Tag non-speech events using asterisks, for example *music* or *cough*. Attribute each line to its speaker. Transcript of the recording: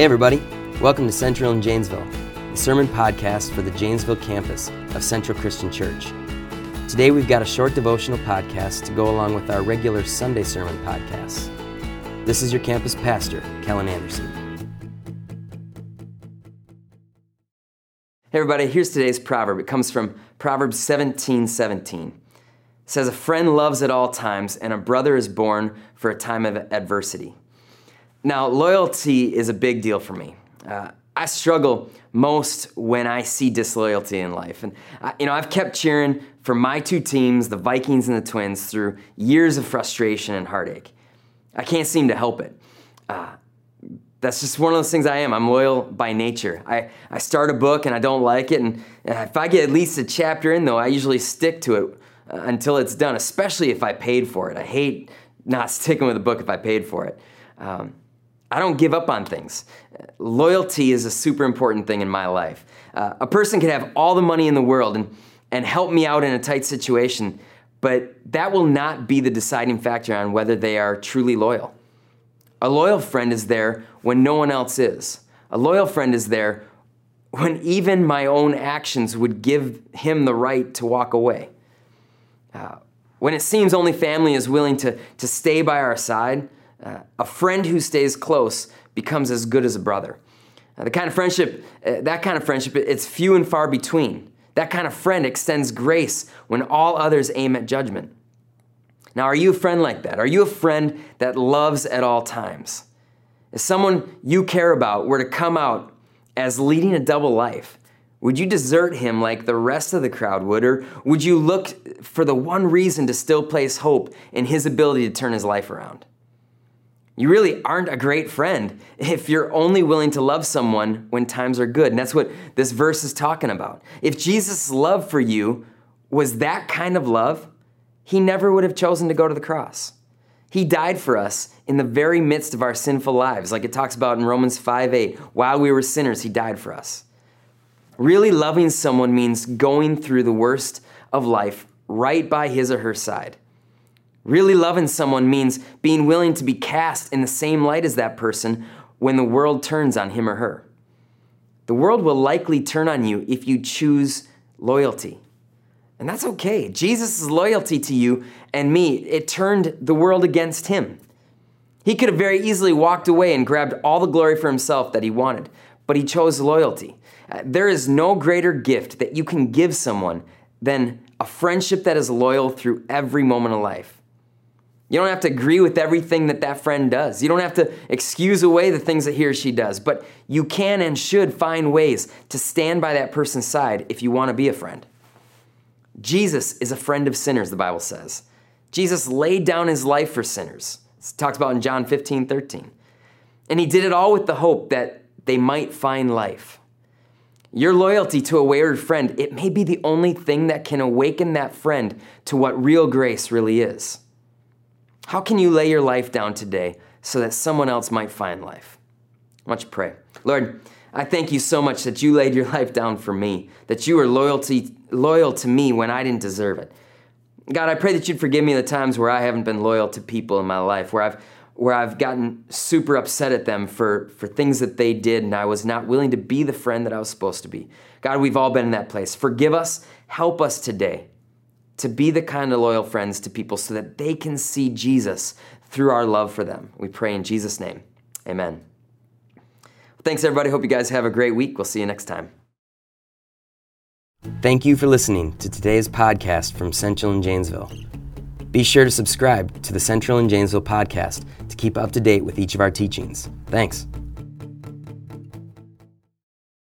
Speaker 1: Hey, everybody. Welcome to Central in Janesville, the sermon podcast for the Janesville campus of Central Christian Church. Today, we've got a short devotional podcast to go along with our regular Sunday sermon podcasts. This is your campus pastor, Kellen Anderson. Hey, everybody. Here's today's proverb. It comes from Proverbs 17 17. It says, A friend loves at all times, and a brother is born for a time of adversity. Now, loyalty is a big deal for me. Uh, I struggle most when I see disloyalty in life. And, I, you know, I've kept cheering for my two teams, the Vikings and the Twins, through years of frustration and heartache. I can't seem to help it. Uh, that's just one of those things I am. I'm loyal by nature. I, I start a book and I don't like it. And if I get at least a chapter in, though, I usually stick to it uh, until it's done, especially if I paid for it. I hate not *laughs* sticking with a book if I paid for it. Um, I don't give up on things. Loyalty is a super important thing in my life. Uh, a person can have all the money in the world and, and help me out in a tight situation, but that will not be the deciding factor on whether they are truly loyal. A loyal friend is there when no one else is. A loyal friend is there when even my own actions would give him the right to walk away. Uh, when it seems only family is willing to, to stay by our side, uh, a friend who stays close becomes as good as a brother. Uh, the kind of friendship, uh, that kind of friendship, it's few and far between. That kind of friend extends grace when all others aim at judgment. Now, are you a friend like that? Are you a friend that loves at all times? If someone you care about were to come out as leading a double life, would you desert him like the rest of the crowd would, or would you look for the one reason to still place hope in his ability to turn his life around? You really aren't a great friend if you're only willing to love someone when times are good. And that's what this verse is talking about. If Jesus' love for you was that kind of love, he never would have chosen to go to the cross. He died for us in the very midst of our sinful lives, like it talks about in Romans 5 8. While we were sinners, he died for us. Really loving someone means going through the worst of life right by his or her side. Really loving someone means being willing to be cast in the same light as that person when the world turns on him or her. The world will likely turn on you if you choose loyalty. And that's okay. Jesus' loyalty to you and me, it turned the world against him. He could have very easily walked away and grabbed all the glory for himself that he wanted, but he chose loyalty. Uh, there is no greater gift that you can give someone than a friendship that is loyal through every moment of life. You don't have to agree with everything that that friend does. You don't have to excuse away the things that he or she does, but you can and should find ways to stand by that person's side if you want to be a friend. Jesus is a friend of sinners, the Bible says. Jesus laid down his life for sinners. It talks about in John 15, 13. And he did it all with the hope that they might find life. Your loyalty to a wayward friend, it may be the only thing that can awaken that friend to what real grace really is. How can you lay your life down today so that someone else might find life? Why don't you pray? Lord, I thank you so much that you laid your *laughs* life down for me, that you were loyalty, loyal to me when I didn't deserve it. God, I pray that you'd forgive me the times where I haven't been loyal to people in my life, where I've where I've gotten super upset at them for, for things that they did and I was not willing to be the friend that I was supposed to be. God, we've all been in that place. Forgive us, help us today to be the kind of loyal friends to people so that they can see Jesus through our love for them. We pray in Jesus' name. Amen. Thanks, everybody. Hope you guys have a great week. We'll see you next time. Thank you for listening to today's podcast from Central in Janesville. Be sure to subscribe to the Central in Janesville podcast to keep up to date with each of our teachings. Thanks.